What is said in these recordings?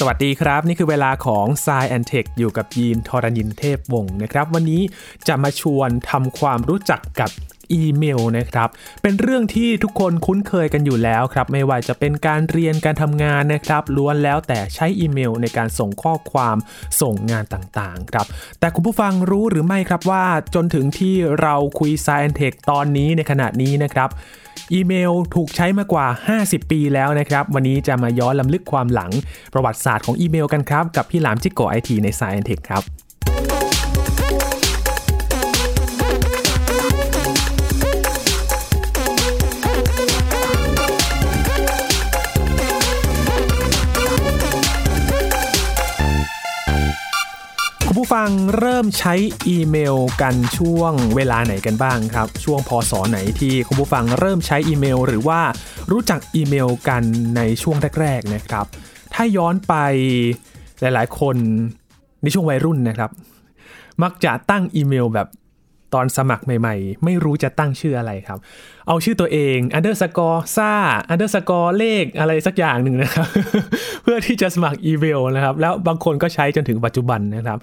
สวัสดีครับ นี่คือเวลาของ s ซแอนเทคอยู่กับยีนทรณินเทพวงศ์นะครับ วันนี้จะมาชวนทำความรู้จักกับ อีเมลนะครับเป็นเรื่องที่ทุกคนคุ้นเคยกันอยู่แล้วครับไม่ว่าจะเป็นการเรียนการทำงานนะครับล้วนแล้วแต่ใช้อีเมลในการส่งข้อความส่งงานต่างๆครับแต่คุณผู้ฟังรู้หรือไม่ครับว่าจนถึงที่เราคุย s ซแอนเทคตอนนี้ในขณะนี้นะครับอีเมลถูกใช้มากว่า 50 ปีแล้วนะครับ วันนี้จะมาย้อนลำลึกความหลังประวัติศาสตร์ของอีเมลกันครับ กับพี่หลามจิกโกไอทีใน Science Tech ครับ ฟังเริ่มใช้อีเมลกันช่วงเวลาไหนกันบ้างครับ ช่วงพศไหนที่คุณผู้ฟังเริ่มใช้อีเมล หรือว่ารู้จักอีเมลกันในช่วงแรกๆนะครับ ถ้าย้อนไปหลายๆ คนในช่วงวัยรุ่นนะครับ มักจะตั้งอีเมลแบบตอนสมัครใหม่ๆ ไม่รู้จะตั้งชื่ออะไรครับ เอาชื่อตัวเอง underscore ซ่า underscore เลขอะไรสักอย่างหนึ่งนะครับ เพื่อที่จะสมัครอีเมลนะครับ แล้วบางคนก็ใช้จนถึงปัจจุบันนะครับ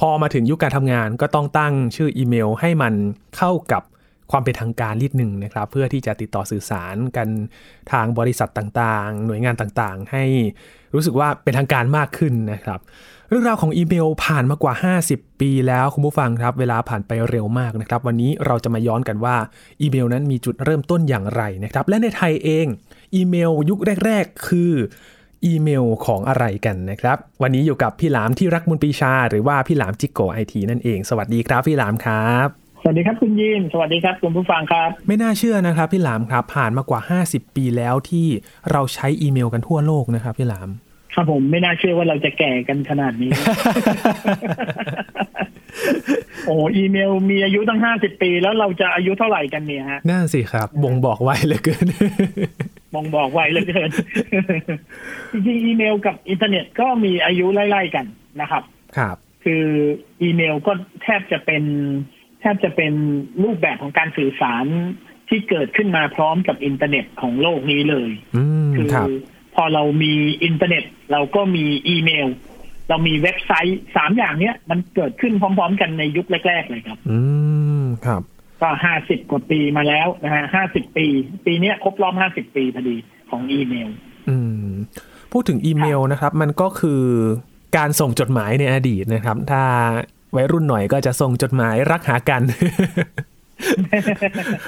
พอมาถึงยุคการทำงานก็ต้องตั้งชื่ออีเมลให้มันเข้ากับความเป็นทางการนิดหนึ่งนะครับ เพื่อที่จะติดต่อสื่อสารกันทางบริษัทต่างๆ หน่วยงานต่างๆ ให้รู้สึกว่าเป็นทางการมากขึ้นนะครับ เรื่องราวของอีเมลผ่านมากว่า 50 ปีแล้วคุณผู้ฟังครับ เวลาผ่านไปเร็วมากนะครับ วันนี้เราจะมาย้อนกันว่าอีเมลนั้นมีจุดเริ่มต้นอย่างไรนะครับ และในไทยเอง อีเมลยุคแรก ๆ คือ อีเมลของอะไรกันนะครับ วันนี้อยู่กับพี่หลามที่รักมุลปีชา หรือว่าพี่หลามจิกโกไอทีนั่นเอง สวัสดีครับพี่หลามครับสวัสดีครับคุณยิน สวัสดีครับคุณผู้ฟังครับ ไม่น่าเชื่อนะครับพี่หลามครับ ผ่านมากว่า 50 ปีแล้วที่เราใช้อีเมลกันทั่วโลกนะครับพี่หลาม ครับผมไม่น่าเชื่อว่าเราจะแก่กันขนาดนี้ โอ้อีเมลมีอายุตั้งห้าสิบปี แล้วเราจะอายุเท่าไหร่กันเนี่ยฮะน่าสิครับ บ่งบอกไว้เหลือเกิน มองบอกไว้เหลยเกินจริงๆอีเมลกับอินเทอร์เน็ตก็มีอายุไล่ๆกันนะครับ ครับ คืออีเมลก็แทบจะเป็น แทบจะเป็นรูปแบบของการสื่อสารที่เกิดขึ้นมาพร้อมกับอินเทอร์เน็ตของโลกนี้เลยอืมคืครับพอเรามีอินเทอร์เน็ต เราก็มีอีเมล เรามีเว็บไซต์สามอย่างเนี้ยมันเกิดขึ้นพร้อม ๆ กันในยุคแรก ๆ เลยครับ อืมครับ ก็ห้าสิบกว่าปีมาแล้วนะฮะห้าสิบปี ปีเนี้ยครบรอบห้าสิบปีพอดีของอีเมล อืม พูดถึงอีเมลนะครับ มันก็คือการส่งจดหมายในอดีตนะครับ ถ้าวัยรุ่นหน่อยก็จะส่งจดหมายรักหากัน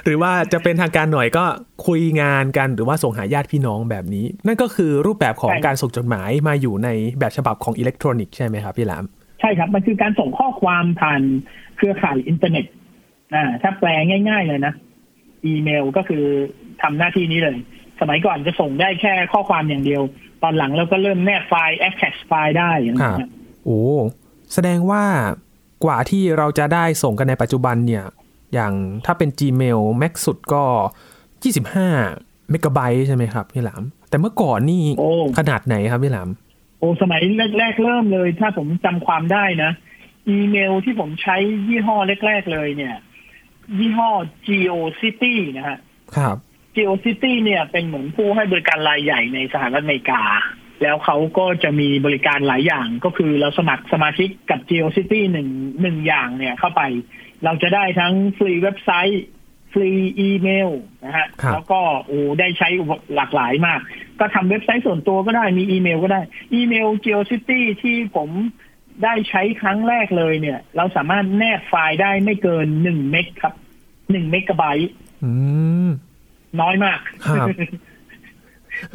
หรือว่าจะเป็นทางการหน่อยก็คุยงานกันหรือว่าส่งหาญาติพี่น้องแบบนี้ นั่นก็คือรูปแบบของใช่การส่งจดหมายมาอยู่ในแบบฉบับของอิเล็กทรอนิกส์ใช่ไหมครับพี่หลามใช่ครับ มันคือการส่งข้อความผ่านเครือข่ายอินเทอร์เน็ต อ่าถ้าแปลง่าย ๆ เลยนะ อีเมลก็คือทำหน้าที่นี้เลย สมัยก่อนจะส่งได้แค่ข้อความอย่างเดียว ตอนหลังเราก็เริ่มแนบไฟล์ attach ไฟล์ได้อย่างครัเงี้บยโอ้แสดงว่ากว่าที่เราจะได้ส่งกันในปัจจุบันเนี่ย อย่างถ้าเป็น Gmail Max สุดก็ 25เมกะไบต์ใช่ไหมครับพี่หลาม แต่เมื่อก่อนนี่โอ้ขนาดไหนครับพี่หลาม โอ้สมัยแรก ๆ เริ่มเลย ถ้าผมจำความได้นะ อีเมลที่ผมใช้ยี่ห้อแรก ๆ เลยเนี่ย ยี่ห้อ GeoCity นะฮะครับ GeoCity เนี่ยเป็นเหมือนผู้ให้บริการรายใหญ่ในสหรัฐอเมริกา แล้วเขาก็จะมีบริการหลายอย่างก็คือเราสมัครสมาชิกกับ GeoCity หนึ่งหนึ่งอย่างเนี่ยเข้าไป เราจะได้ทั้งฟรีเว็บไซต์ ฟรีอีเมลนะฮะครับแล้วก็โอ้ได้ใช้หลากหลายมาก ก็ทำเว็บไซต์ส่วนตัวก็ได้มีอีเมลก็ได้ อีเมล GeoCity ที่ผม ได้ใช้ครั้งแรกเลยเนี่ย เราสามารถแนบไฟล์ได้ไม่เกินหนึ่งเมกครับหนึ่งเมกะไบต์อืมน้อยมากครับ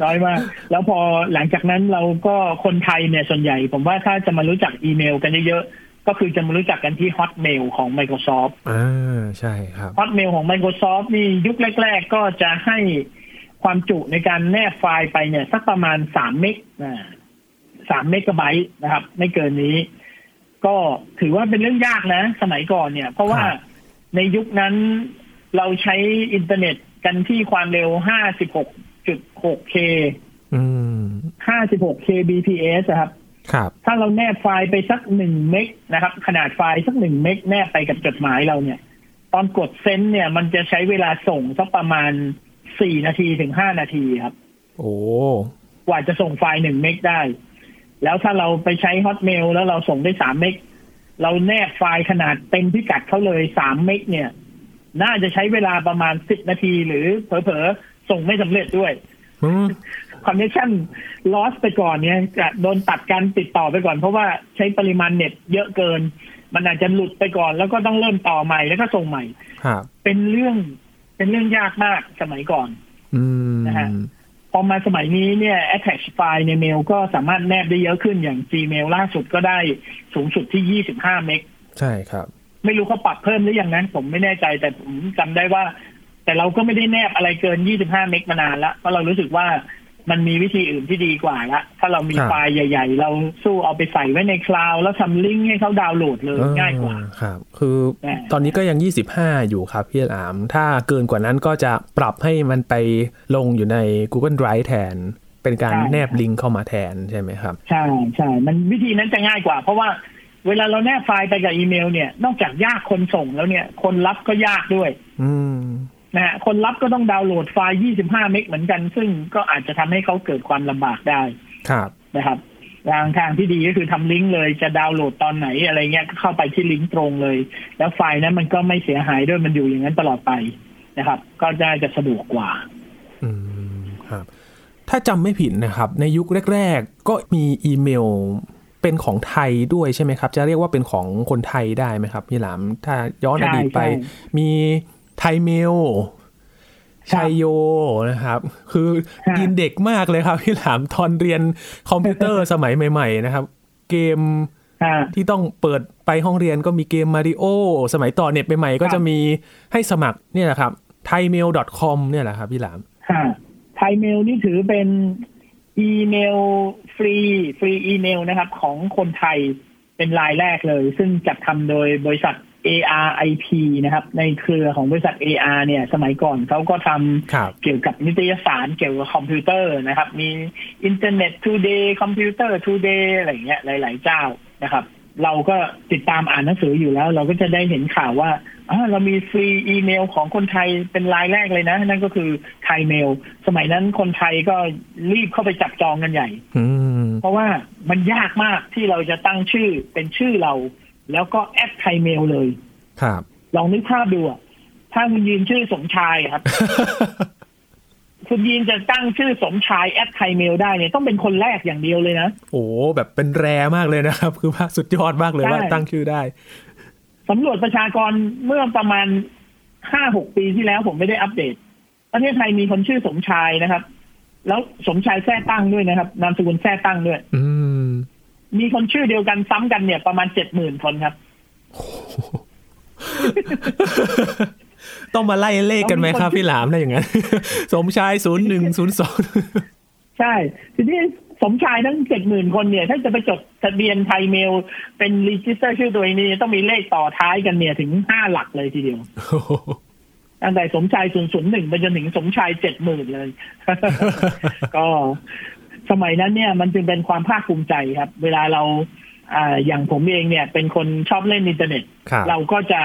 น้อยมากแล้วพอหลังจากนั้นเราก็คนไทยเนี่ยส่วนใหญ่ ผมว่าถ้าจะมารู้จักอีเมลกันเยอะๆ ก็คือจะมารู้จักกันที่ Hotmail ของ Microsoft อ่าใช่ครับ Hotmail ของ Microsoft นี่ยุคแรก ๆ ก็จะให้ความจุในการแนบไฟล์ไปเนี่ย สักประมาณสามเมกสามเมกะไบต์นะครับ ไม่เกินนี้ ก็ถือว่าเป็นเรื่องยากนะ สมัยก่อนเนี่ย เพราะว่าครับในยุคนั้นเราใช้อินเทอร์เน็ตกันที่ความเร็ว 56.6K อืม56 kbps อะครับ ครับ ถ้าเราแนบไฟล์ไปสักหนึ่งเมกนะครับ ขนาดไฟล์สักหนึ่งเมกแนบไปกับจดหมายเราเนี่ย ตอนกด send เนี่ย มันจะใช้เวลาส่งสักประมาณสี่นาทีถึงห้านาทีครับ โอ้กว่าจะส่งไฟล์หนึ่งเมกได้ แล้วถ้าเราไปใช้ Hotmail แล้วเราส่งได้สามเมกเราแนบไฟล์ขนาดเต็มพิกัดเขาเลยสามเมกเนี่ย น่าจะใช้เวลาประมาณสิบนาที หรือเผลอๆ ส่งไม่สำเร็จด้วยอืม connection lost ไปก่อนเนี่ยจะโดนตัดการติดต่อไปก่อน เพราะว่าใช้ปริมาณเน็ตเยอะเกิน มันอาจจะหลุดไปก่อน แล้วก็ต้องเริ่มต่อใหม่แล้วก็ส่งใหม่ครับเป็นเรื่องเป็นเรื่องยากมากสมัยก่อนอืมนะฮะพ อมาสมัยนี้เนี่ย attach ไฟล์ในเมลก็สามารถแนบได้เยอะขึ้นอย่าง Gmail ล่าสุดก็ได้สูงสุดที่ 25 เมกใช่ครับ ไม่รู้เขาปรับเพิ่มหรือยังนั้น ผมไม่แน่ใจแต่ผมจำได้ว่า แต่เราก็ไม่ได้แนบอะไรเกิน 25 เมกมานานละเพราะเรารู้สึกว่า มันมีวิธีอื่นที่ดีกว่าละถ้าเรามีครับไฟล์ใหญ่ ๆ เราสู้เอาไปใส่ไว้ในคลาวด์แล้วทำลิงก์ให้เขาดาวน์โหลดเลยง่ายกว่าเออครับ คือแต่ตอนนี้ก็ยัง 25 อยู่ครับพี่หลาม ถ้าเกินกว่านั้นก็จะปรับให้มันไปลงอยู่ใน Google Drive แทนเป็นการใช่แนบลิงก์เข้ามาแทนใช่ไหมครับ ใช่ใช่มันวิธีนั้นจะง่ายกว่า เพราะว่าเวลาเราแนบไฟล์ไปกับอีเมลเนี่ย นอกจากยากคนส่งแล้วเนี่ย คนรับก็ยากด้วย อืม นะฮะคนรับก็ต้องดาวน์โหลดไฟล์ 25 เมกเหมือนกัน ซึ่งก็อาจจะทำให้เขาเกิดความลำบากได้ ครับนะครับทางทางที่ดีก็คือทำลิงก์เลยจะดาวน์โหลดตอนไหนอะไรเงี้ยก็เข้าไปที่ลิงก์ตรงเลย แล้วไฟล์นั้นมันก็ไม่เสียหายด้วยมันอยู่อย่างนั้นตลอดไปนะครับ ก็จะจะสะดวกกว่า อืมครับ ถ้าจำไม่ผิดนะครับ ในยุคแรก ๆ ก็มีอีเมลเป็นของไทยด้วยใช่ไหมครับ จะเรียกว่าเป็นของคนไทยได้ไหมครับพี่หลามถ้าย้อนอใช่ดีตไปใช่มี ไทยเมลครับชัยโยนะครับ คือครับยินเด็กมากเลยครับ พี่หลามตอนเรียนคอมพิวเตอร์สมัยใหม่ ๆ นะครับ เกมอ่าที่ต้องเปิดไปห้องเรียนก็มีเกมมาริโอสมัยต่อเน็ตใหม่ๆก็จะมีให้สมัครเนี่ยแหละครับ thaimail.com เนี่ยแหละครับพี่หลามค่ะ Thaimail นี่ถือเป็นอีเมลฟรีฟรีอีเมลนะครับ ของคนไทยเป็นรายแรกเลย ซึ่งจัดทำโดยบริษัท ARIP นะครับ ในเครือของบริษัท AR เนี่ย สมัยก่อนเขาก็ทำครับเกี่ยวกับนิตยสารเกี่ยวกับคอมพิวเตอร์นะครับ มี Internet Today Computer Today อะไรอย่างเงี้ยหลาย ๆ เจ้านะครับ เราก็ติดตามอ่านหนังสืออยู่แล้ว เราก็จะได้เห็นข่าวว่าอ่าเรามีฟรีอีเมลของคนไทยเป็นรายแรกเลยนะ นั่นก็คือไทยเมล สมัยนั้นคนไทยก็รีบเข้าไปจับจองกันใหญ่อืมเพราะว่ามันยากมากที่เราจะตั้งชื่อเป็นชื่อเรา แล้วก็แอดไทยเมลเลย ครับ ลองนึกภาพดูอะถ้าคุณยืนชื่อสมชายอะครับ คุณยีนจะตั้งชื่อสมชายแอดไทยเมลได้เนี่ยต้องเป็นคนแรกอย่างเดียวเลยนะ โอ้แบบเป็นแรมากเลยนะครับ คือว่าสุดยอดมากเลยใช่ว่าตั้งชื่อได้สำรวจประชากรเมื่อประมาณห้าหกปีที่แล้วผมไม่ได้อัปเดต ประเทศไทยมีคนชื่อสมชายนะครับ แล้วสมชายแท้ตั้งด้วยนะครับ นามสกุลแท้ตั้งด้วย อืม มีคนชื่อเดียวกันซ้ำกันเนี่ยประมาณเจ็ดหมื่นคนครับ ต้องมาไล่เลขกันไหมครับพี่หลามถ้าอย่างนั้นสมชายศูนย์หนึ่งศูนย์สองใช่ ทีนี้สมชายทั้งเจ็ดหมื่นคนเนี่ย ถ้าจะไปจดทะเบียน Thaimail เป็น register ชื่อตัวเองนี่ต้องมีเลขต่อท้ายกันเนี่ยถึงห้าหลักเลยทีเดียวตั้งแต่สมชายศูนย์ศูนย์หนึ่งไปจนถึงสมชายเจ็ดหมื่นเลย ก็ สมัยนั้นเนี่ยมันจึงเป็นความภาคภูมิใจครับ เวลาเราอ่าอย่างผมเองเนี่ยเป็นคนชอบเล่นอินเทอร์เน็ตครับเราก็จะ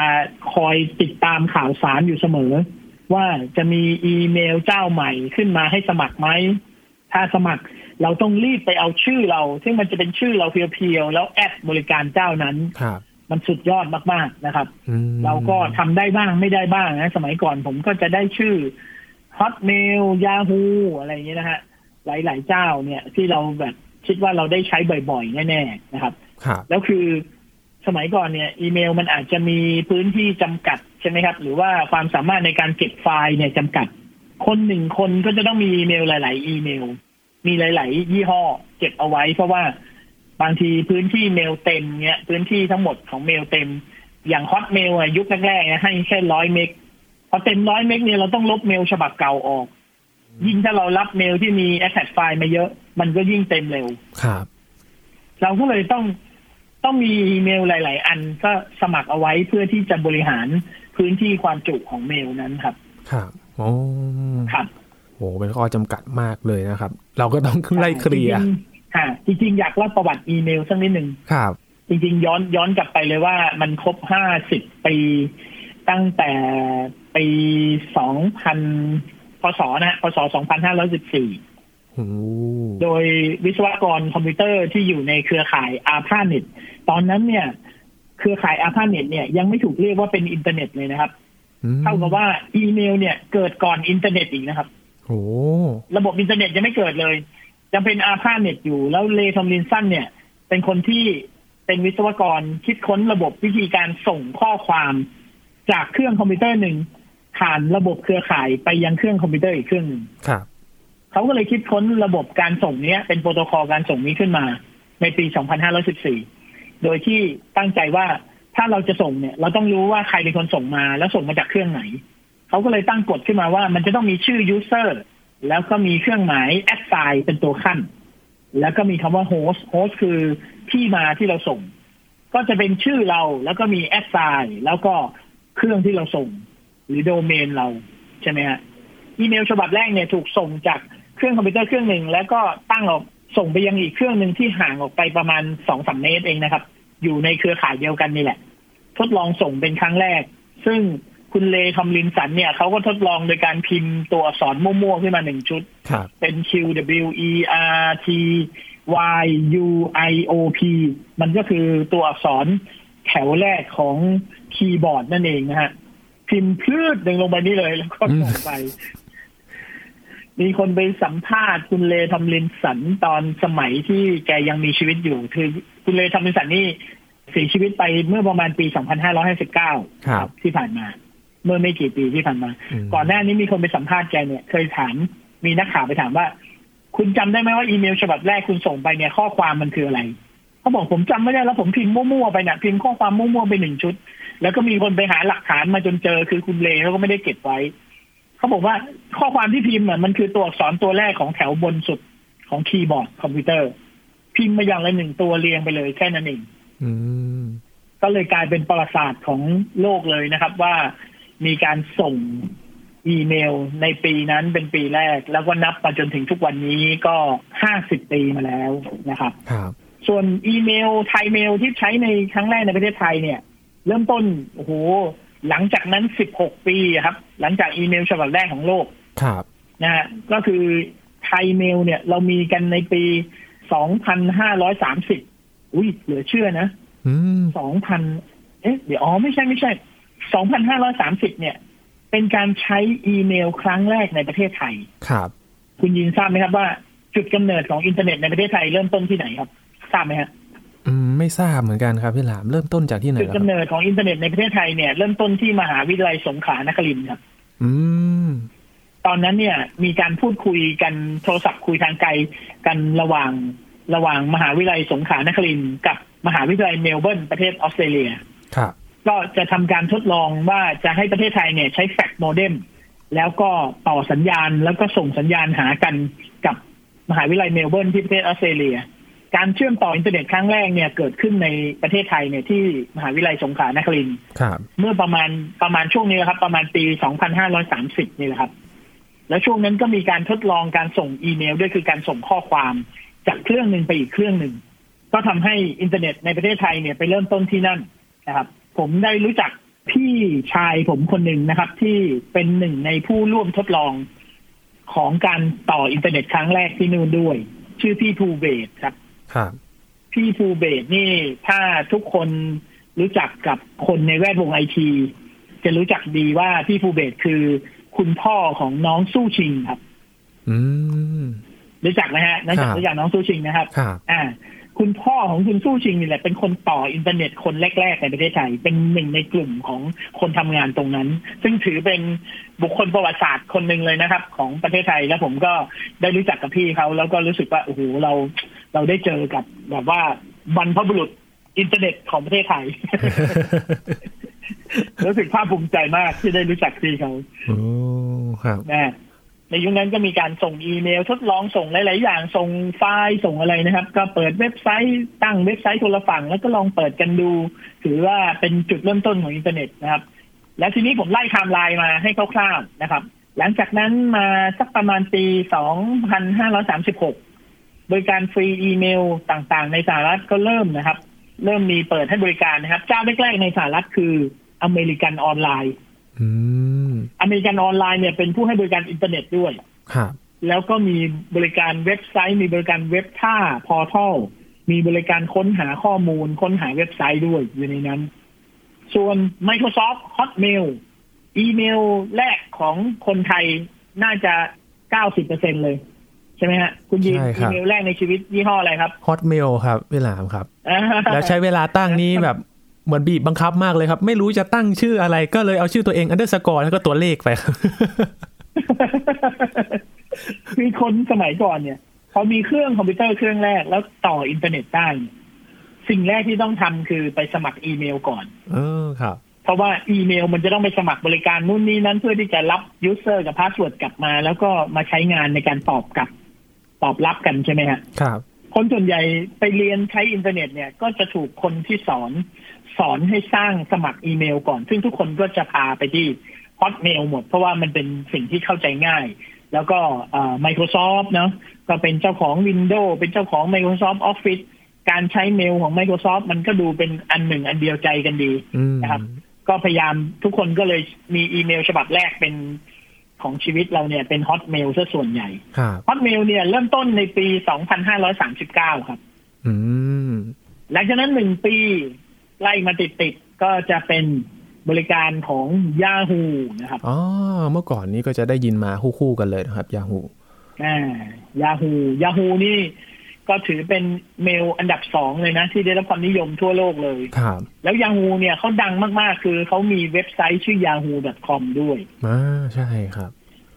คอยติดตามข่าวสารอยู่เสมอ ว่าจะมีอีเมลเจ้าใหม่ขึ้นมาให้สมัครไหม ถ้าสมัครเราต้องรีบไปเอาชื่อเรา ซึ่งมันจะเป็นชื่อเราเพียวๆ แล้ว at บริการเจ้านั้นครับมันสุดยอดมากๆนะครับอืมเราก็ทำได้บ้างไม่ได้บ้างนะ สมัยก่อนผมก็จะได้ชื่อ Hotmail Yahoo อะไรอย่างเงี้ยนะฮะ หลาย ๆ เจ้าเนี่ยที่เราแบบคิดว่าเราได้ใช้บ่อย ๆ แน่ ๆ นะครับครับแล้วคือสมัยก่อนเนี่ย อีเมลมันอาจจะมีพื้นที่จำกัดใช่ไหมครับ หรือว่าความสามารถในการเก็บไฟล์เนี่ยจำกัด คนหนึ่งคนก็จะต้องมีอีเมลหลาย ๆ อีเมล มีหลาย ๆ ยี่ห้อเก็บเอาไว้ เพราะว่าบางทีพื้นที่เมลเต็มเนี่ยพื้นที่ทั้งหมดของเมลเต็ม อย่างฮอตเมลยุคแรกๆเนี่ยให้แค่ร้อยเมกพอเต็มร้อยเมกเนี่ยเราต้องลบเมลฉบับเก่าออก ยิ่งถ้าเรารับเมลที่มีแอ t แทไฟล์มาเยอะ มันก็ยิ่งเต็มเร็วครับ เราก็เลยต้องต้องมีอีเมลหลาย ๆ อันก็สมัครเอาไว้เพื่อที่จะบริหารพื้นที่ความจุของเมลนั้นครับ ครับโอ้ครับโหเป็นข้อจำกัดมากเลยนะครับ เราก็ต้องไล่เคลียร์จริงๆค่ะจริง ๆ อยากเล่าประวัติอีเมลสักนิดหนึ่งครับ จริง ๆ ย้อนย้อนกลับไปเลยว่ามันครบห้าสิบปี ตั้งแต่ปีสองพัน พศนะฮะพศสองพันห้าร้อยสิบสี่โอ้โดยวิศวกรคอมพิวเตอร์ที่อยู่ในเครือข่าย ARPANET ตอนนั้นเนี่ย เครือข่าย ARPANET เนี่ยยังไม่ถูกเรียกว่าเป็นอินเทอร์เน็ตเลยนะครับอืมเท่ากับว่าอีเมลเนี่ยเกิดก่อนอินเทอร์เน็ตอีกนะครับโอ้ระบบอินเทอร์เน็ตยังไม่เกิดเลย ยังเป็น ARPANET อยู่ แล้วเรย์ ทอมลินสันเนี่ย เป็นคนที่เป็นวิศวกรคิดค้นระบบวิธีการส่งข้อความจากเครื่องคอมพิวเตอร์หนึ่ง ผ่านระบบเครือข่ายไปยังเครื่องคอมพิวเตอร์อีกเครื่องหนึ่งครับเขาก็เลยคิดค้นระบบการส่งเนี้ย เป็นโปรโตคอลการส่งนี้ขึ้นมา ในปี 2514 โดยที่ตั้งใจว่าถ้าเราจะส่งเนี่ย เราต้องรู้ว่าใครเป็นคนส่งมา แล้วส่งมาจากเครื่องไหน เขาก็เลยตั้งกฎขึ้นมาว่า มันจะต้องมีชื่อ user แล้วก็มีเครื่องหมาย assign เป็นตัวขั้น แล้วก็มีคำว่า host host คือที่มาที่เราส่ง ก็จะเป็นชื่อเราแล้วก็มี assign แล้วก็เครื่องที่เราส่ง หรือโดเมนเราใช่ไหมฮะอีเมลฉบับแรกเนี่ยถูกส่งจากเครื่องคอมพิวเตอร์เครื่องหนึ่งแล้วก็ตั้งออกส่งไปยังอีกเครื่องหนึ่งที่ห่างออกไปประมาณสองสามเมตรเองนะครับ อยู่ในเครือข่ายเดียวกันนี่แหละ ทดลองส่งเป็นครั้งแรก ซึ่งคุณเลทอมลินสันเนี่ยเขาก็ทดลองโดยการพิมพ์ตัวอักษรมั่วๆขึ้นมาหนึ่งชุดครับเป็น Q W E R T Y U I O P มันก็คือตัวอักษรแถวแรกของคีย์บอร์ดนั่นเองนะฮะ พิมพ์พืดหนึ่งลงไปนี่เลยแล้วก็ส่งไป มีคนไปสัมภาษณ์คุณเลทอมลินสันตอนสมัยที่แกยังมีชีวิตอยู่ คือคุณเลทอมลินสันนี่เสียชีวิตไปเมื่อประมาณปี 2559 ครับ ที่ผ่านมา เมื่อไม่กี่ปีที่ผ่านมาอืมก่อนหน้านี้มีคนไปสัมภาษณ์แกเนี่ย เคยถาม มีนักข่าวไปถามว่า คุณจำได้ไหมว่าอีเมลฉบับแรกคุณส่งไปเนี่ยข้อความมันคืออะไร เขาบอกผมจำไม่ได้แล้วผมพิมพ์มั่วๆไปเนี่ยพิมพ์ข้อความมั่วๆไปหนึ่งชุด แล้วก็มีคนไปหาหลักฐานมาจนเจอคือคุณเลเขาก็ไม่ได้เก็บไว้ เขาบอกว่าข้อความที่พิมพ์อะมันคือตัวอักษรตัวแรกของแถวบนสุดของคีย์บอร์ดคอมพิวเตอร์ พิมพ์มาอย่างละหนึ่งตัวเรียงไปเลยแค่นั้นเองอืมก็เลยกลายเป็นประวัติศาสตร์ของโลกเลยนะครับว่ามีการส่งอีเมลในปีนั้นเป็นปีแรก แล้วก็นับมาจนถึงทุกวันนี้ก็ห้าสิบปีมาแล้วนะครับ ครับ ส่วนอีเมลไทยเมลที่ใช้ในครั้งแรกในประเทศไทยเนี่ย เริ่มต้นโอ้โหหลังจากนั้นสิบหกปีครับ หลังจากอีเมลฉบับแรกของโลกครับนะฮะก็คือไทยเมลเนี่ย เรามีกันในปีสองพันห้าร้อยสามสิบอุ้ยเหลือเชื่อนะอืมสองพันเอ๊ะเดี๋ยวอ๋อไม่ใช่ไม่ใช่สองพันห้าร้อยสามสิบเนี่ย เป็นการใช้อีเมลครั้งแรกในประเทศไทยครับ คุณยินทราบไหมครับว่า จุดกำเนจุดกำเนิดของอินเทอร์เน็ตในประเทศไทยเริ่มต้นที่ไหนครับ ทราบไหมฮะ อืมไม่ทราบเหมือนกันครับพี่หลามเริ่มต้นจากที่ไหนจุดล่ะคกำรับเนิดของอินเทอร์เน็ตในประเทศไทยเนี่ย เริ่มต้นที่มหาวิทยาลัยสงขลานครินทร์ครับ อืม ตอนนั้นเนี่ย มีการพูดคุยกันโทรศัพท์คุยทางไกลกันระหว่างระหว่างมหาวิทยาลัยสงขลานครินทร์กับมหาวิทยาลัยเมลเบิร์นประเทศออสเตรเลียครับก็จะทำการทดลองว่าจะให้ประเทศไทยเนี่ยใช้แฟกซ์โมเด็มแล้วก็ต่อสัญญาณแล้วก็ส่งสัญญาณหากันกับมหาวิทยาลัยเมลเบิร์นที่ประเทศออสเตรเลีย การเชื่อมต่ออินเทอร์เน็ตครั้งแรกเนี่ยเกิดขึ้นในประเทศไทยเนี่ยที่มหาวิทยาลัยสงขลานครินทร์ครับเมื่อประมาณประมาณช่วงนี้ครับ ประมาณปี 2530 นี่แหละครับ แล้วช่วงนั้นก็มีการทดลองการส่งอีเมล ด้วยคือการส่งข้อความจากเครื่องหนึ่งไปอีกเครื่องหนึ่ง ก็ทำให้อินเทอร์เน็ตในประเทศไทยเนี่ยไปเริ่มต้นที่นั่นนะครับ ผมได้รู้จักพี่ชายผมคนหนึ่งนะครับ ที่เป็นหนึ่งในผู้ร่วมทดลองของการต่ออินเทอร์เน็ตครั้งแรกที่นู่นด้วย ชื่อพี่ภูเบศครับ ครับพี่ภูเบศนี่ ถ้าทุกคนรู้จักกับคนในแวดวงไอทีจะรู้จักดีว่าพี่ภูเบศคือคุณพ่อของน้องสู้ชิงครับ อืมรู้จักนะฮะรู้จักครับรู้จักน้องสู้ชิงนะครับครับอ่า คุณพ่อของคุณสู้ชิงนี่แหละเป็นคนต่ออินเทอร์เน็ตคนแรก ๆ ในประเทศไทยเป็นหนึ่งในกลุ่มของคนทำงานตรงนั้น ซึ่งถือเป็นบุคคลประวัติศาสตร์คนหนึ่งเลยนะครับ ของประเทศไทยแล้วผมก็ได้รู้จักกับพี่เขาแล้วก็รู้สึกว่าโอ้โหเรา เราได้เจอกับแบบว่าบรรพบุรุษอินเทอร์เน็ตของประเทศไทยรู้สึกภาคภูมิใจมากที่ได้รู้จักพี่เขาโอ้ครับนะในยุคนั้นก็มีการส่งอีเมลทดลองส่งหลาย ๆ อย่าง ส่งไฟล์ส่งอะไรนะครับ ก็เปิดเว็บไซต์ตั้งเว็บไซต์คนละฝั่งแล้วก็ลองเปิดกันดู ถือว่าเป็นจุดเริ่มต้นของอินเทอร์เน็ตนะครับ แล้วทีนี้ผมไล่ไทม์ไลน์มาให้คร่าว ๆ นะครับ หลังจากนั้นมาสักประมาณปี 2536 โดยการ free email ต่างๆ ในสหรัฐก็เริ่มนะครับ เริ่มมีเปิดให้บริการนะครับ เจ้าแรกๆในสหรัฐคือ American Online อืม American Online เนี่ยเป็นผู้ให้บริการอินเทอร์เน็ตด้วยครับแล้วก็มีบริการเว็บไซต์ มีบริการเว็บท่า portal มีบริการค้นหาข้อมูล ค้นหาเว็บไซต์ด้วยอยู่ในนั้น ส่วน Microsoft Hotmail อีเมลแรกของคนไทยน่าจะเก้าสิบเปอร์เซ็นเลยใช่ไหมฮะคุณยินใช่ครับ อีเมลแรกในชีวิตยี่ห้ออะไรครับ Hotmail ครับพี่หลามครับ แล้วใช้เวลาตั้งนี้แบบเหมือนบีบบังคับมากเลยครับ ไม่รู้จะตั้งชื่ออะไรก็เลยเอาชื่อตัวเอง underscore แล้วก็ตัวเลขไปครับคือคนสมัยก่อนเนี่ยเขามีเครื่องคอมพิวเตอร์เครื่องแรกแล้วต่ออินเทอร์เน็ตได้เนี่ยสิ่งแรกที่ต้องทำคือไปสมัครอีเมลก่อน เออครับ เพราะว่าอีเมลมันจะต้องไปสมัครบริการนู่นนี่นั้นเพื่อที่จะรับ user กับ password กลับมา แล้วก็มาใช้งานในการตอบกลับ ตอบรับกันใช่ไหมฮะครับ คนส่วนใหญ่ไปเรียนใช้อินเทอร์เน็ตเนี่ยก็จะถูกคนที่สอน สอนให้สร้างสมัครอีเมลก่อน ซึ่งทุกคนก็จะพาไปที่ Hotmail หมด เพราะว่ามันเป็นสิ่งที่เข้าใจง่าย แล้วก็เอ่อ Microsoft เนาะก็เป็นเจ้าของ Windows เป็นเจ้าของ Microsoft Office การใช้เมลของ Microsoft มันก็ดูเป็นอันหนึ่งอันเดียวใจกันดีอืมนะครับ ก็พยายามทุกคนก็เลยมีอีเมลฉบับแรกเป็น ของชีวิตเราเนี่ยเป็น Hotmail ซะส่วนใหญ่ครับ Hotmail เนี่ยเริ่มต้นในปี 2539 ครับอืมหลังจากนั้นหนึ่งปีไล่มาติดๆ ก็จะเป็นบริการของ Yahoo นะครับ อ๋อ เมื่อก่อนนี้ก็จะได้ยินมาคู่ๆกันเลยนะครับ Yahoo อ่า Yahoo Yahoo นี่ ก็ถือเป็นเมลอันดับสองเลยนะ ที่ได้รับความนิยมทั่วโลกเลยครับแล้ว Yahoo เนี่ยเขาดังมากๆ คือเขามีเว็บไซต์ชื่อ yahoo.com ด้วยอ่าใช่ครับ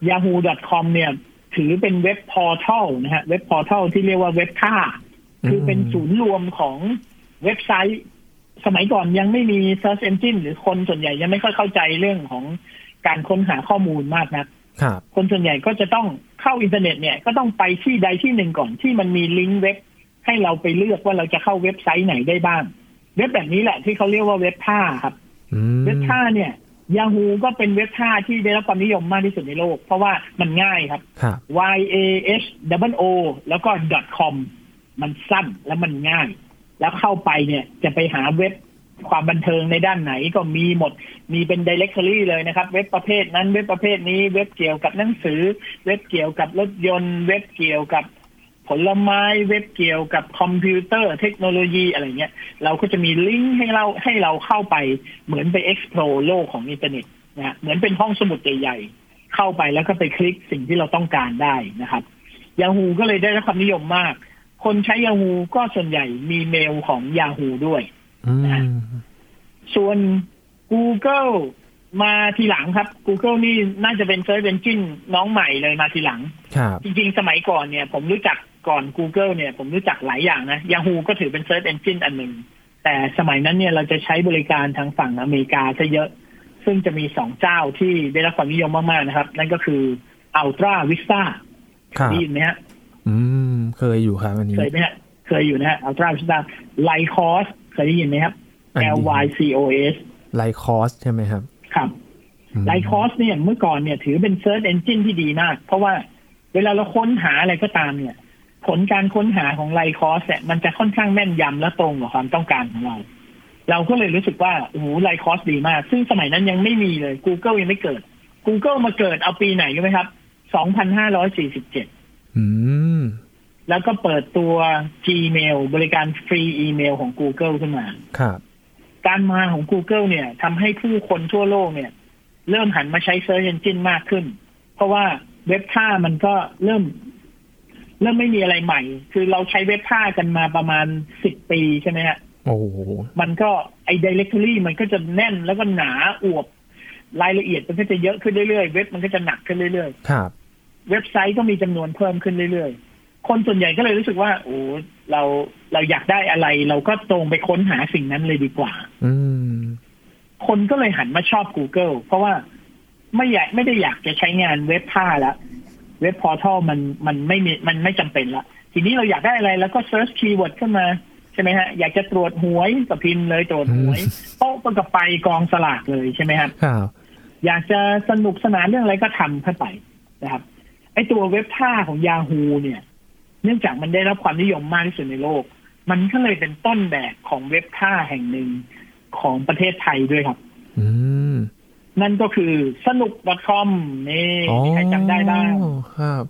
yahoo.com เนี่ย ถือเป็น web portal นะฮะ web portal ที่เรียกว่าเว็บท่า คือเป็นศูนย์รวมของเว็บไซต์ สมัยก่อนยังไม่มี Search Engine หรือคนส่วนใหญ่ยังไม่ค่อยเข้าใจเรื่องของการค้นหาข้อมูลมากนัก ครับคนส่วนใหญ่ก็จะต้องเข้าอินเทอร์เน็ตเนี่ยก็ต้องไปที่ใดที่หนึ่งก่อนที่มันมีลิงก์เว็บ ให้เราไปเลือกว่าเราจะเข้าเว็บไซต์ไหนได้บ้าง เว็บแบบนี้แหละที่เขาเรียกว่าเว็บท่าครับอืมเว็บท่าเนี่ย Yahoo ก็เป็นเว็บท่าที่ได้รับความนิยมมากที่สุดในโลก เพราะว่ามันง่ายครับครับ y a h o o แล้วก็ .com มันสั้นและมันง่าย แล้วเข้าไปเนี่ยจะไปหาเว็บ ความบันเทิงในด้านไหนก็มีหมด มีเป็น directory เลยนะครับ เว็บประเภทนั้นเว็บประเภทนี้ เว็บเกี่ยวกับหนังสือ เว็บเกี่ยวกับรถยนต์ เว็บเกี่ยวกับผลไม้เว็บเกี่ยวกับคอมพิวเตอร์เทคโนโลยีอะไรเงี้ย เราก็จะมีลิงก์ให้เราให้เราเข้าไปเหมือนไป explore โลกของอินเทอร์เน็ตนะฮะเหมือนเป็นห้องสมุดใหญ่ๆ เข้าไปแล้วก็ไปคลิกสิ่งที่เราต้องการได้นะครับ Yahoo ก็เลยได้รับความนิยมมาก คนใช้ Yahoo ก็ส่วนใหญ่มีเมลของ Yahoo ด้วย ส่วน Google มาทีหลังครับ Google นี่น่าจะเป็น Search Engine น้องใหม่เลยมาทีหลังครับจริงๆ สมัยก่อนเนี่ย ผมรู้จักก่อน Google เนี่ย ผมรู้จักหลายอย่างนะ Yahoo ก็ถือเป็น Search Engine อันหนึ่ง แต่สมัยนั้นเนี่ยเราจะใช้บริการทางฝั่งอเมริกาซะเยอะ ซึ่งจะมีสองเจ้าที่ได้รับความนิยมมาก ๆ นะครับ นั่นก็คือ AltaVista ครับได้ยินไหมฮะอืม เคยอยู่ครับอันนี้ เคยไหมฮะ เคยอยู่นะฮะ AltaVista Lycos เคยได้ยินไหมครับอันนี้ L Y C O S Lycos ใช่ไหมครับ ครับอืม Lycos เนี่ยเมื่อก่อนเนี่ยถือเป็น Search Engine ที่ดีมาก เพราะว่าเวลาเราค้นหาอะไรก็ตามเนี่ย ผลการค้นหาของ Lycos เนี่ยมันจะค่อนข้างแม่นยำและตรงกับความต้องการของเรา เราก็เลยรู้สึกว่าโอ้โหไลคอสดีมาก ซึ่งสมัยนั้นยังไม่มีเลย Google ยังไม่เกิด Google มาเกิดเอาปีไหนรู้ไหมครับ2547อืม แล้วก็เปิดตัว Gmail บริการฟรีอีเมลของ Google ขึ้นมาครับการมาของ Google เนี่ยทำให้ผู้คนทั่วโลกเนี่ย เริ่มหันมาใช้ Search Engine มากขึ้น เพราะว่าเว็บท่ามันก็เริ่ม เริ่มไม่มีอะไรใหม่ คือเราใช้เว็บท่ากันมาประมาณสิบปีใช่ไหมฮะโอ้โหมันก็ไอ้ directory มันก็จะแน่นแล้วก็หนาอวบรายละเอียดมันก็จะเยอะขึ้นเรื่อยๆ เว็บมันก็จะหนักขึ้นเรื่อยครับๆเว็บไซต์ก็มีจำนวนเพิ่มขึ้นเรื่อยๆ คนส่วนใหญ่ก็เลยรู้สึกว่า โอ้เราเราอยากได้อะไร เราก็ตรงไปค้นหาสิ่งนั้นเลยดีกว่า อืมคนก็เลยหันมาชอบ Google เพราะว่าไม่อยากไม่ได้อยากจะใช้งานเว็บท่าแล้วweb portal มันมันไม่มีมันไม่จำเป็นละทีนี้เราอยากได้อะไร แล้วก็ search keyword ขึ้นมาใช่ไหมฮะ อยากจะตรวจหวยก็พิมพ์เลยตรวจหวยโต๊ะก็กลับไปกองสลากเลยใช่ไหมครับครับอยากจะสนุกสนานเรื่องอะไรก็ทำเข้าไปนะครับไอ้ตัวเว็บท่าของ Yahoo เนี่ย เนื่องจากมันได้รับความนิยมมากที่สุดในโลก มันก็เลยเป็นต้นแบบของเว็บท่าแห่งหนึ่งของประเทศไทยด้วยครับอืมนั่นก็คือสนุก .com นี่อ๋อมีใครจำได้บ้างครับ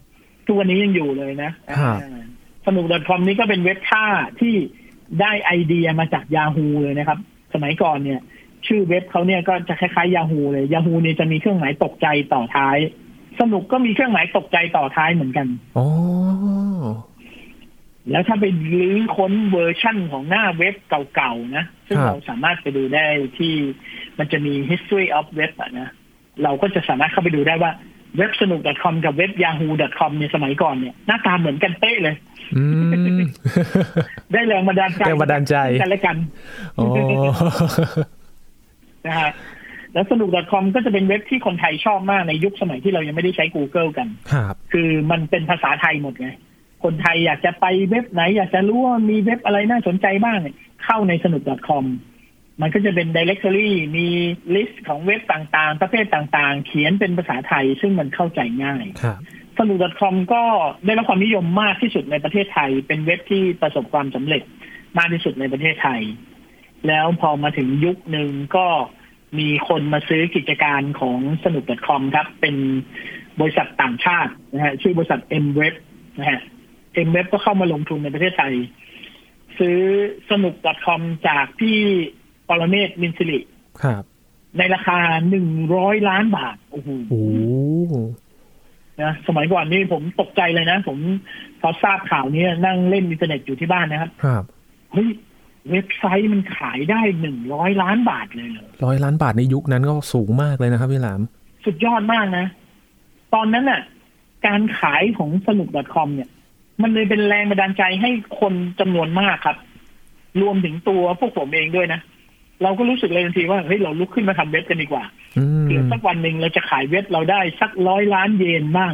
ทุกวันนี้ยังอยู่เลยนะครับอ่าสนุก .com นี้ก็เป็นเว็บค่าที่ได้ไอเดียมาจาก Yahoo เลยนะครับ สมัยก่อนเนี่ย ชื่อเว็บเขาเนี่ยก็จะคล้ายๆ Yahoo เลย Yahoo เนี่ยจะมีเครื่องหมายตกใจต่อท้าย สนุกก็มีเครื่องหมายตกใจต่อท้ายเหมือนกัน อ๋อ แล้วถ้าไปรื้อค้นเวอร์ชั่นของหน้าเว็บเก่าๆนะ ซึ่งครับเราสามารถไปดูได้ที่มันจะมี history of web อะนะ เราก็จะสามารถเข้าไปดูได้ว่าเว็บสนุก .com กับเว็บ yahoo.com ในสมัยก่อนเนี่ย หน้าตาเหมือนกันเป๊ะเลยอืมได้แรงบันดาลใจแรงบันดาลใจกันและกันอ๋อนะฮะแล้วสนุก .com ก็จะเป็นเว็บที่คนไทยชอบมากในยุคสมัยที่เรายังไม่ได้ใช้ Google กัน ครับ คือมันเป็นภาษาไทยหมดไง คนไทยอยากจะไปเว็บไหน อยากจะรู้ว่ามีเว็บอะไรน่าสนใจบ้างเนี่ยเข้าในสนุก .com มันก็จะเป็น directory มี list ของเว็บต่างๆ ประเภทต่างๆ เขียนเป็นภาษาไทยซึ่งมันเข้าใจง่ายครับสนุก .com ก็ได้รับความนิยมมากที่สุดในประเทศไทย เป็นเว็บที่ประสบความสำเร็จมากที่สุดในประเทศไทย แล้วพอมาถึงยุคหนึ่งก็มีคนมาซื้อกิจการของสนุก .com ครับ เป็นบริษัทต่างชาตินะฮะชื่อบริษัท M Web นะฮะ M Web ก็เข้ามาลงทุนในประเทศไทย ซื้อสนุก .com จากพี่ปรเมศมินสิริครับ ในราคาหนึ่งร้อยล้านบาท โอ้โหโอ้นะสมัยก่อนนี่ผมตกใจเลยนะ ผมพอทราบข่าวนี้นั่งเล่นอินเทอร์เน็ตอยู่ที่บ้านนะครับ ครับเฮ้ยเว็บไซต์มันขายได้หนึ่งร้อยล้านบาทเลยเหรอร้อยล้านบาทในยุคนั้นก็สูงมากเลยนะครับพี่หลาม สุดยอดมากนะ ตอนนั้นน่ะ การขายของสนุก .com เนี่ย มันเลยเป็นแรงบันดาลใจให้คนจำนวนมากครับ รวมถึงตัวพวกผมเองด้วยนะเราก็รู้สึกเลยทันทีว่าเฮ้ยเราลุกขึ้นมาทำเว็บกันดีกว่าอืมเผื่อสักวันหนึ่งเราจะขายเว็บเราได้สักร้อยล้านเยนบ้าง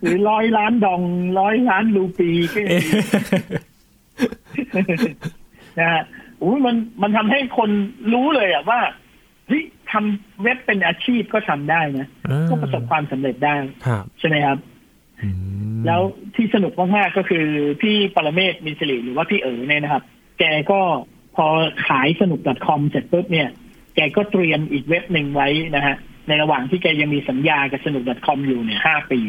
หรือร้อยล้านดองร้อยล้านรูปีก็ยังดีนะฮะโอ้ยมันมันทำให้คนรู้เลยอะว่าเฮ้ยทำเว็บเป็นอาชีพก็ทำได้นะก็ประสบความสำเร็จได้ครับใช่ไหมครับอืม แล้วที่สนุกมากๆก็คือพี่ปรเมศมินสิริหรือว่าพี่เอ๋อเนี่ยนะครับ แกก็พอขายสนุก .com เสร็จปุ๊บเนี่ย แกก็เตรียมอีกเว็บหนึ่งไว้นะฮะ ในระหว่างที่แกยังมีสัญญากับสนุก .com อยู่เนี่ยห้าปี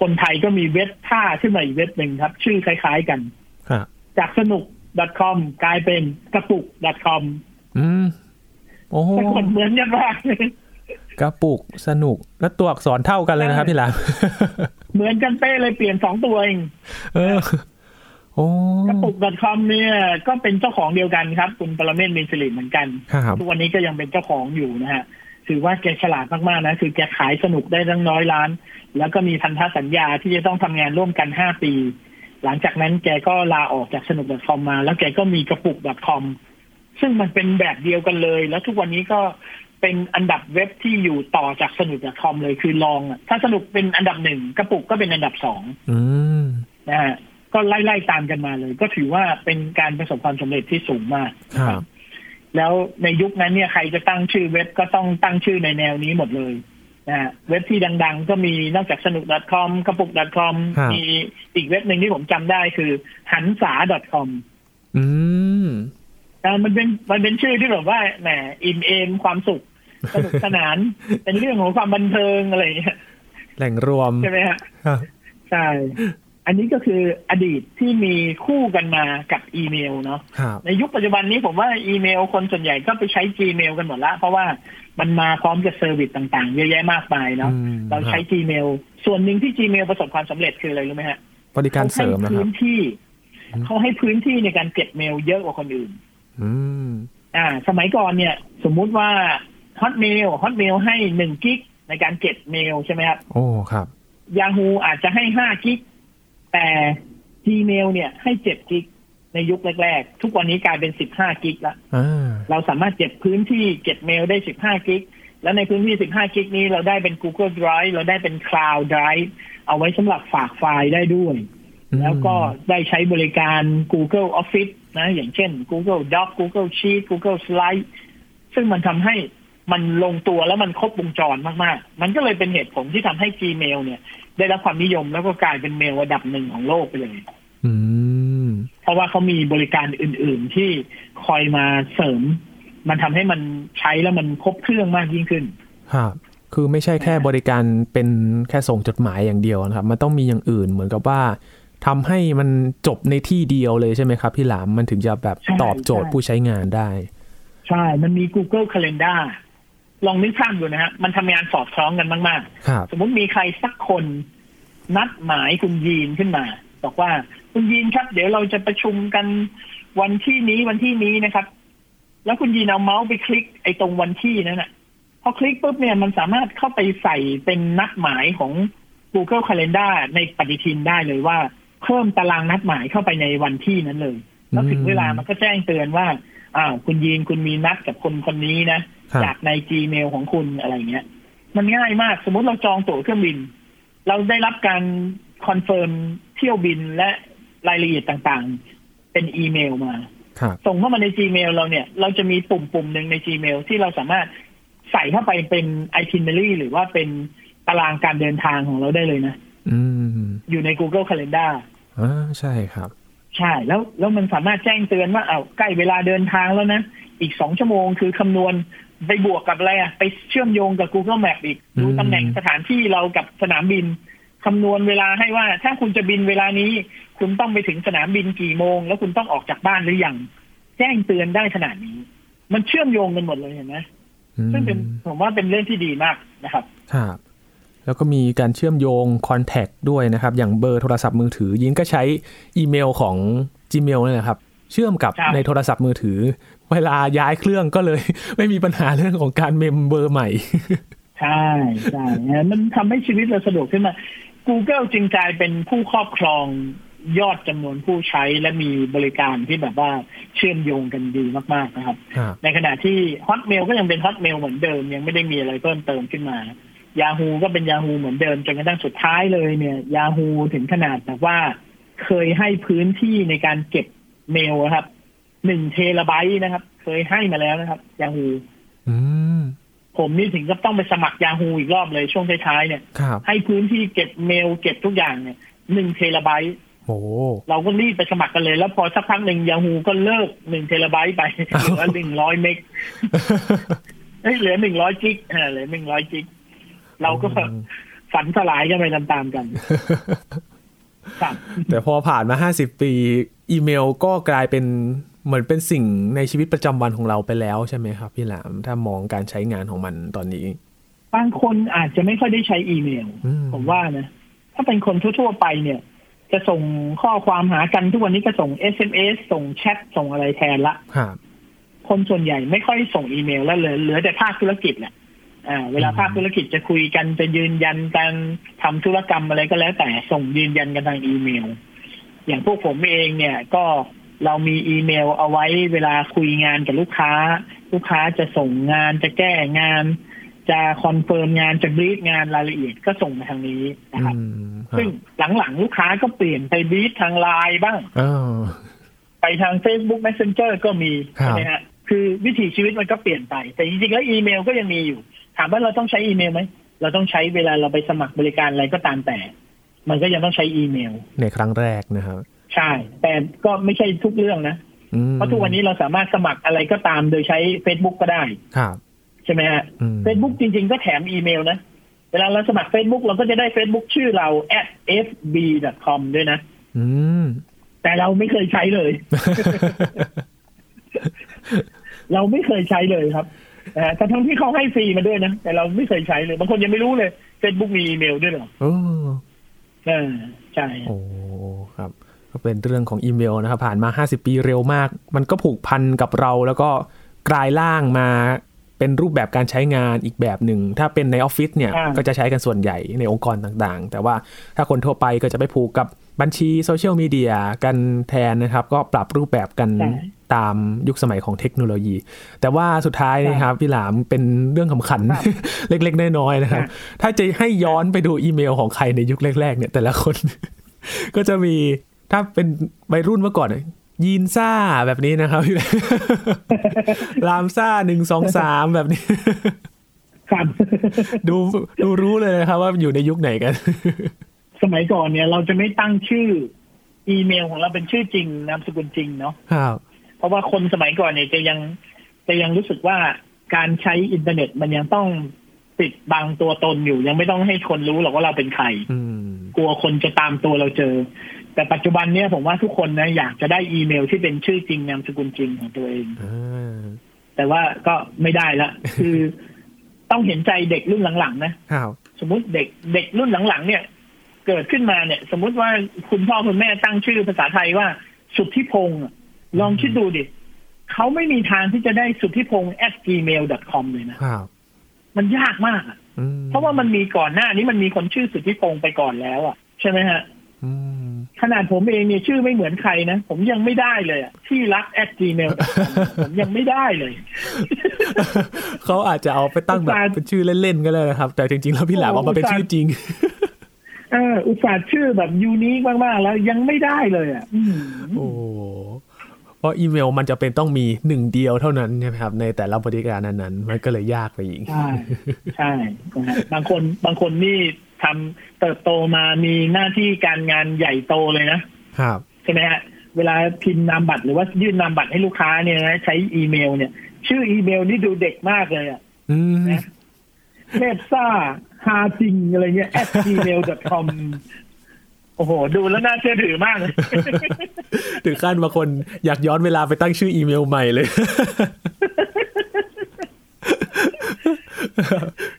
คนไทยก็มีเว็บท่าขึ้นมาอีกเว็บหนึ่งครับ ชื่อคล้ายๆกันครับจากสนุก .com กลายเป็นกระปุก .com อืมโอ้โหสะกดเหมือนกันมากกระปุกสนุก แล้วตัวอักษรเท่ากันเลยนะครับพี่หลาม เหมือนกันเป๊ะเลยเปลี่ยนสองตัวเอง เออ โอ้กระปุก .com เนี่ย ก็เป็นเจ้าของเดียวกันครับ คุณปรเมศมินสิริเหมือนกันครับทุกวันนี้ก็ยังเป็นเจ้าของอยู่นะฮะถือว่าแกฉลาดมากๆนะ คือแกขายสนุกได้ตั้งน้อยล้าน แล้วก็มีพันธสัญญาที่จะต้องทำงานร่วมกันห้าปี หลังจากนั้นแกก็ลาออกจากสนุก .com มา แล้วแกก็มีกระปุก .com ซึ่งมันเป็นแบบเดียวกันเลย แล้วทุกวันนี้ก็ เป็นอันดับเว็บที่อยู่ต่อจากสนุก .com เลยคือลองอะถ้าสนุกเป็นอันดับหนึ่งกระปุกก็เป็นอันดับสองอืมนะฮะก็ไล่ๆตามกันมาเลย ก็ถือว่าเป็นการประสบความสำเร็จที่สูงมากครับ แล้วในยุคนั้นเนี่ยใครจะตั้งชื่อเว็บก็ต้องตั้งชื่อในแนวนี้หมดเลยนะฮะเว็บที่ดัง ๆ ก็มีนอกจากสนุก .com กระปุก .com ครับมีอีกเว็บหนึ่งที่ผมจำได้คือ หันษา .com อืมอ่ามันเป็นมันเป็นชื่อที่แบบว่าแหมอิ่มเอมความสุข สนุกสนาน เป็นเรื่องของความบันเทิงอะไรอย่างเงี้ยแหล่งรวมใช่ไหมฮะครับใช่ อันนี้ก็คืออดีตที่มีคู่กันมากับอีเมลเนาะครับในยุคปัจจุบันนี้ผมว่าอีเมลคนส่วนใหญ่ก็ไปใช้ Gmail กันหมดละ เพราะว่ามันมาพร้อมกับ service ต่างๆ เยอะแยะมากมายเนาะอืมเราใช้ Gmail ส่วนหนึ่งที่ Gmail ประสบความสำเร็จคืออะไรรู้ไหมฮะบริการเสริมนะคเขาให้รับพื้นที่อืมเขาให้พื้นที่ในการเก็บเมลเยอะกว่าคนอื่น อืมอ่า สมัยก่อนเนี่ย สมมุติว่า Hotmail Hotmail ให้หนึ่ง gig ในการเก็บเมลใช่ไหมครับ โอ้ครับ Yahoo อาจจะให้ห้า gig แต่ Gmail เนี่ยให้เจ็ด gig ในยุคแรกๆ ทุกวันนี้กลายเป็นสิบห้า gig ละอ่าเราสามารถเก็บพื้นที่เก็บเมลได้15กิกแล้วในพื้นที่ 15 กิกนี้เราได้เป็น Google Drive เราได้เป็น Cloud Drive เอาไว้สำหรับฝากไฟล์ได้ด้วยอืมแล้วก็ได้ใช้บริการ Google Office นะ อย่างเช่น Google Doc Google Sheet Google Slide ซึ่งมันทำให้ มันลงตัวแล้วมันครบวงจรมากๆ มันก็เลยเป็นเหตุผลที่ทำให้ Gmail เนี่ย ได้รับความนิยมแล้วก็กลายเป็นเมลระดับหนึ่งของโลกไปเลยอืมเพราะว่าเขามีบริการอื่น ๆ ที่คอยมาเสริม มันทำให้มันใช้แล้วมันครบเครื่องมากยิ่งขึ้นครับคือไม่ใช่แค่บริการเป็นแค่ส่งจดหมายอย่างเดียวนะครับ มันต้องมีอย่างอื่นเหมือนกับว่าทำให้มันจบในที่เดียวเลยใช่ไหมครับพี่หลามมันถึงจะแบบใช่ตอบโจทย์ใช่ผู้ใช้งานได้ ใช่ มันมี Google Calendar ลองนึกภาพดูนะฮะ มันทำงานสอดคล้องกันมากครับๆสมมติมีใครสักคนนัดหมายคุณยีนขึ้นมา บอกว่าคุณยีนครับ เดี๋ยวเราจะประชุมกันวันที่นี้วันที่นี้นะครับ แล้วคุณยีนเอาเมาส์ไปคลิกไอ้ตรงวันที่นั้นน่ะพอคลิกปุ๊บเนี่ยมันสามารถเข้าไปใส่เป็นนัดหมายของ Google Calendar ในปฏิทินได้เลยว่า เพิ่มตารางนัดหมายเข้าไปในวันที่นั้นเลย แล้วถึงเวลามันก็แจ้งเตือนว่า อ้าวคุณยีนคุณมีนัดกับคนคนนี้นะครับจากใน Gmail ของคุณอะไรเงี้ย มันง่ายมากสมมติเราจองตั๋วเครื่องบิน เราได้รับการ confirm เที่ยวบินและรายละเอียดต่างๆ เป็นอีเมลมาครับส่งเข้ามาใน Gmail เราเนี่ย เราจะมีปุ่มปุ่มหนึ่งใน Gmail ที่เราสามารถใส่เข้าไปเป็น itinerary หรือว่าเป็นตารางการเดินทางของเราได้เลยนะอืมอยู่ใน Google Calendar อ่าใช่ครับ ใช่ แล้วแล้วมันสามารถแจ้งเตือนว่าเอาวใกล้เวลาเดินทางแล้วนะ อีกสองชั่วโมงคือคำนวณไปบวกกับอะไรอะไปเชื่อมโยงกับ Google Map อีกดูอืมตำแหน่งสถานที่เรากับสนามบินคำนวณเวลาให้ว่า ถ้าคุณจะบินเวลานี้ คุณต้องไปถึงสนามบินกี่โมง แล้วคุณต้องออกจากบ้านหรือยังแจ้งเตือนได้ขนาดนี้ มันเชื่อมโยงกันหมดเลยเห็นไหมอืมซึ่งเป็นผมว่าเป็นเรื่องที่ดีมากนะครับครับ แล้วก็มีการเชื่อมโยงคอนแทคด้วยนะครับ อย่างเบอร์โทรศัพท์มือถือ ยินก็ใช้อีเมลของ Gmail นี่นแหละครับ เชื่อมกับครับในโทรศัพท์มือถือ เวลาย้ายเครื่องก็เลย ไม่มีปัญหาเรื่องของการเมมเบอร์ใหม่ ใช่ใช่นะมันทำให้ชีวิตเราสะดวกขึ้นมา Google จึงกลายเป็นผู้ครอบครองยอดจำนวนผู้ใช้และมีบริการที่แบบว่าเชื่อมโยงกันดีมาก ๆ นะครับครับในขณะที่ Hotmail ก็ยังเป็น Hotmail เหมือนเดิม ยังไม่ได้มีอะไรเพิ่มเติมขึ้นมา Yahoo ก็เป็น Yahoo เหมือนเดิมจนกระทั่งสุดท้ายเลยเนี่ย Yahoo ถึงขนาดแบบว่าเคยให้พื้นที่ในการเก็บเมลนะครับหนึ่งเทราไบต์นะครับ เคยให้มาแล้วนะครับ Yahoo อืมผมนี่ถึงก็ต้องไปสมัคร Yahoo อีกรอบเลยช่วงท้ายๆเนี่ยครับให้พื้นที่เก็บเมลเก็บทุกอย่างเนี่ยหนึ่งเทราไบต์โอ้เราก็รีบไปสมัครกันเลย แล้วพอสักพักหนึ่ง Yahoo ก็เลิกหนึ่งเทราไบต์ไปเหลือหนึ่งร้อย meg เอ้ยเหลือหนึ่งร้อยจิกเออเหลือหนึ่งร้อยจิก เราก็อืมฝันสลายกันไปตามๆกันครับแต่พอผ่านมา50ปี อีเมลก็กลายเป็นเหมือนเป็นสิ่งในชีวิตประจำวันของเราไปแล้วใช่ไหมครับ พี่หลามถ้ามองการใช้งานของมันตอนนี้ บางคนอาจจะไม่ค่อยได้ใช้อีเมลอืมผมว่านะ ถ้าเป็นคนทั่วๆไปเนี่ย จะส่งข้อความหากันทุกวันนี้ก็ส่ง SMS ส่งแชทส่งอะไรแทนละครับคนส่วนใหญ่ไม่ค่อยส่งอีเมลแล้วเหลือเหลือแต่ภาคธุรกิจแหละ อ่าเวลาอืมภาคธุรกิจจะคุยกันจะยืนยันการทำธุรกรรมอะไรก็แล้วแต่ส่งยืนยันกันทางอีเมล อย่างพวกผมเองเนี่ยก็เรามีอีเมลเอาไว้เวลาคุยงานกับลูกค้า ลูกค้าจะส่งงานจะแก้งาน จะ confirm งานจะ brief งานรายละเอียดก็ส่งมาทางนี้นะครับอืมครับซึ่งหลังๆ ลูกค้าก็เปลี่ยนไป brief ทางไลน์บ้างอ้าวไปทาง Facebook Messenger ก็มีครับใช่ไหมฮะคือวิถีชีวิตมันก็เปลี่ยนไป แต่จริงๆแล้วอีเมลก็ยังมีอยู่ ถามว่าเราต้องใช้อีเมลไหม เราต้องใช้เวลาเราไปสมัครบริการอะไรก็ตามแต่ มันก็ยังต้องใช้อีเมล ในครั้งแรกนะครับ ใช่ แต่ก็ไม่ใช่ทุกเรื่องนะอืมเพราะทุกวันนี้เราสามารถสมัครอะไรก็ตามโดยใช้ Facebook ก็ได้ ครับ ใช่ไหมฮะอืม Facebook จริง ๆ ก็แถมอีเมลนะ เวลาเราสมัคร Facebook เราก็จะได้ Facebook ชื่อเรา at fb.com ด้วยนะอืมแต่เราไม่เคยใช้เลย เราไม่เคยใช้เลยครับ นะฮะแต่ทั้งที่เขาให้ฟรีมาด้วยนะ แต่เราไม่เคยใช้เลยบางคนยังไม่รู้เลย Facebook มีอีเมลด้วยเหรอโอ้เออใช่โอ้ครับ ก็เป็นเรื่องของอีเมลนะครับ ผ่านมา 50 ปีเร็วมาก มันก็ผูกพันกับเราแล้วก็กลายร่างมาเป็นรูปแบบการใช้งานอีกแบบหนึ่ง ถ้าเป็นในออฟฟิศเนี่ยอ่าก็จะใช้กันส่วนใหญ่ในองค์กรต่างๆ แต่ว่าถ้าคนทั่วไปก็จะไปผูกกับ บัญชีโซเชียลมีเดียกันแทนนะครับ ก็ปรับรูปแบบกันใช่ตามยุคสมัยของเทคโนโลยี แต่ว่าสุดท้ายนะครับพี่หลามเป็นเรื่องขำขันเล็กๆน้อยๆนะครับ ถ้าจะให้ย้อนไปดูอีเมลของใครในยุคแรก ๆ เนี่ย แต่ละคน ก็จะมีถ้าเป็นวัยรุ่นเมื่อก่อนเนี่ยยีนซ่าแบบนี้นะครับพี่รามซ่าหนึ่งสองสามแบบนี้ครับดูดูรู้เลยนะครับว่าอยู่ในยุคไหนกัน สมัยก่อนเนี่ย เราจะไม่ตั้งชื่อ อีเมลของเราเป็นชื่อจริงนามสกุลจริงเนาะครับเพราะว่าคนสมัยก่อนเนี่ยจะยังจะยังรู้สึกว่าการใช้อินเทอร์เน็ตมันยังต้องปิดบังตัวตนอยู่ ยังไม่ต้องให้คนรู้หรอกว่าเราเป็นใครอืมกลัวคนจะตามตัวเราเจอ แต่ปัจจุบันเนี้ยผมว่าทุกคนนะอยากจะได้อีเมลที่เป็นชื่อจริงนามสกุลจริงของตัวเองอ่าแต่ว่าก็ไม่ได้ละคือต้องเห็นใจเด็กรุ่นหลังๆนะครับสมมติเด็กเด็กรุ่นหลังๆเนี่ย เกิดขึ้นมาเนี่ย สมมุติว่าคุณพ่อคุณแม่ตั้งชื่อภาษาไทยว่า สุทธิพงศ์อะลองคิดดูดิเขาไม่มีทางที่จะได้สุทธิพงศ์ at gmail com เลยนะครับมันยากมากอะอืมเพราะว่ามันมีก่อนหน้านี้มันมีคนชื่อสุทธิพงศ์ไปก่อนแล้วอะ ใช่ไหมฮะอืมขนาดผมเองเนี่ยชื่อไม่เหมือนใครนะ ผมยังไม่ได้เลยอะที่รัก at gmail com ผมยังไม่ได้เลย เขาอาจจะเอาไปตั้งแบบอุตส่าห์เป็นชื่อเล่นๆก็ได้นะครับ แต่จริงๆ แล้วพี่หลามเอามาเป็นชื่อจริง เอออุตส่าห์ชื่อแบบยูนิคมาก ๆ แล้วยังไม่ได้เลยอะอืมโอ้เพราะอีเมลมันจะเป็นต้องมีหนึ่งเดียวเท่านั้นใช่ไหมครับ ในแต่ละบริการนั้นๆมันก็เลยยากไปอีก ใช่ใช่นะฮะบางคนบางคนนี่ทำเติบโตมามีหน้าที่การงานใหญ่โตเลยนะครับใช่ไหมฮะเวลาพิมพ์นามบัตรหรือว่ายื่นนามบัตรให้ลูกค้าเนี่ยนะใช้อีเมลเนี่ย ชื่ออีเมลนี่ดูเด็กมากเลยอะอืมนะ เทพซ่าฮาจริงอะไรเงี้ย at gmail com โอ้โห ดูแล้วน่าเชื่อถือมาก ถึงขั้นบางคนอยากย้อนเวลาไปตั้งชื่ออีเมลใหม่เลย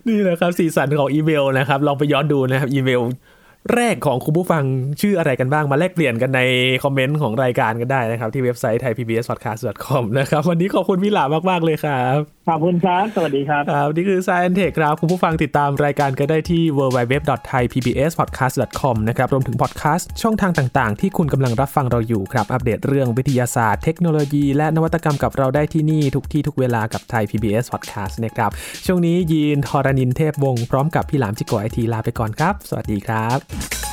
นี่แหละครับ สีสันของอีเมลนะครับ ลองไปย้อนดูนะครับ อีเมลแรกของคุณผู้ฟังชื่ออะไรกันบ้างมาแลกเปลี่ยนกันในคอมเมนต์ของรายการกันได้นะครับ ที่เว็บไซต์ thaipbspodcast.com นะครับ วันนี้ขอบคุณพี่หลามาก ๆ เลยครับขอบคุณครับ สวัสดีครับครับนี่คือ Science Tech ครับ คุณผู้ฟังติดตามรายการก็ได้ที่ www.thaipbspodcast.com นะครับ รวมถึงพอดแคสต์ช่องทางต่างๆ ที่คุณกำลังรับฟังเราอยู่ครับ อัปเดตเรื่องวิทยาศาสตร์ เทคโนโลยี และนวัตกรรมกับเราได้ที่นี่ ทุกที่ทุกเวลากับไทย PBS Podcast นะครับ ช่วงนี้ยีนทอรานินเทพวงศ์พร้อมกับพี่หลามจิโกไอทีลาไปก่อนครับ สวัสดีครับ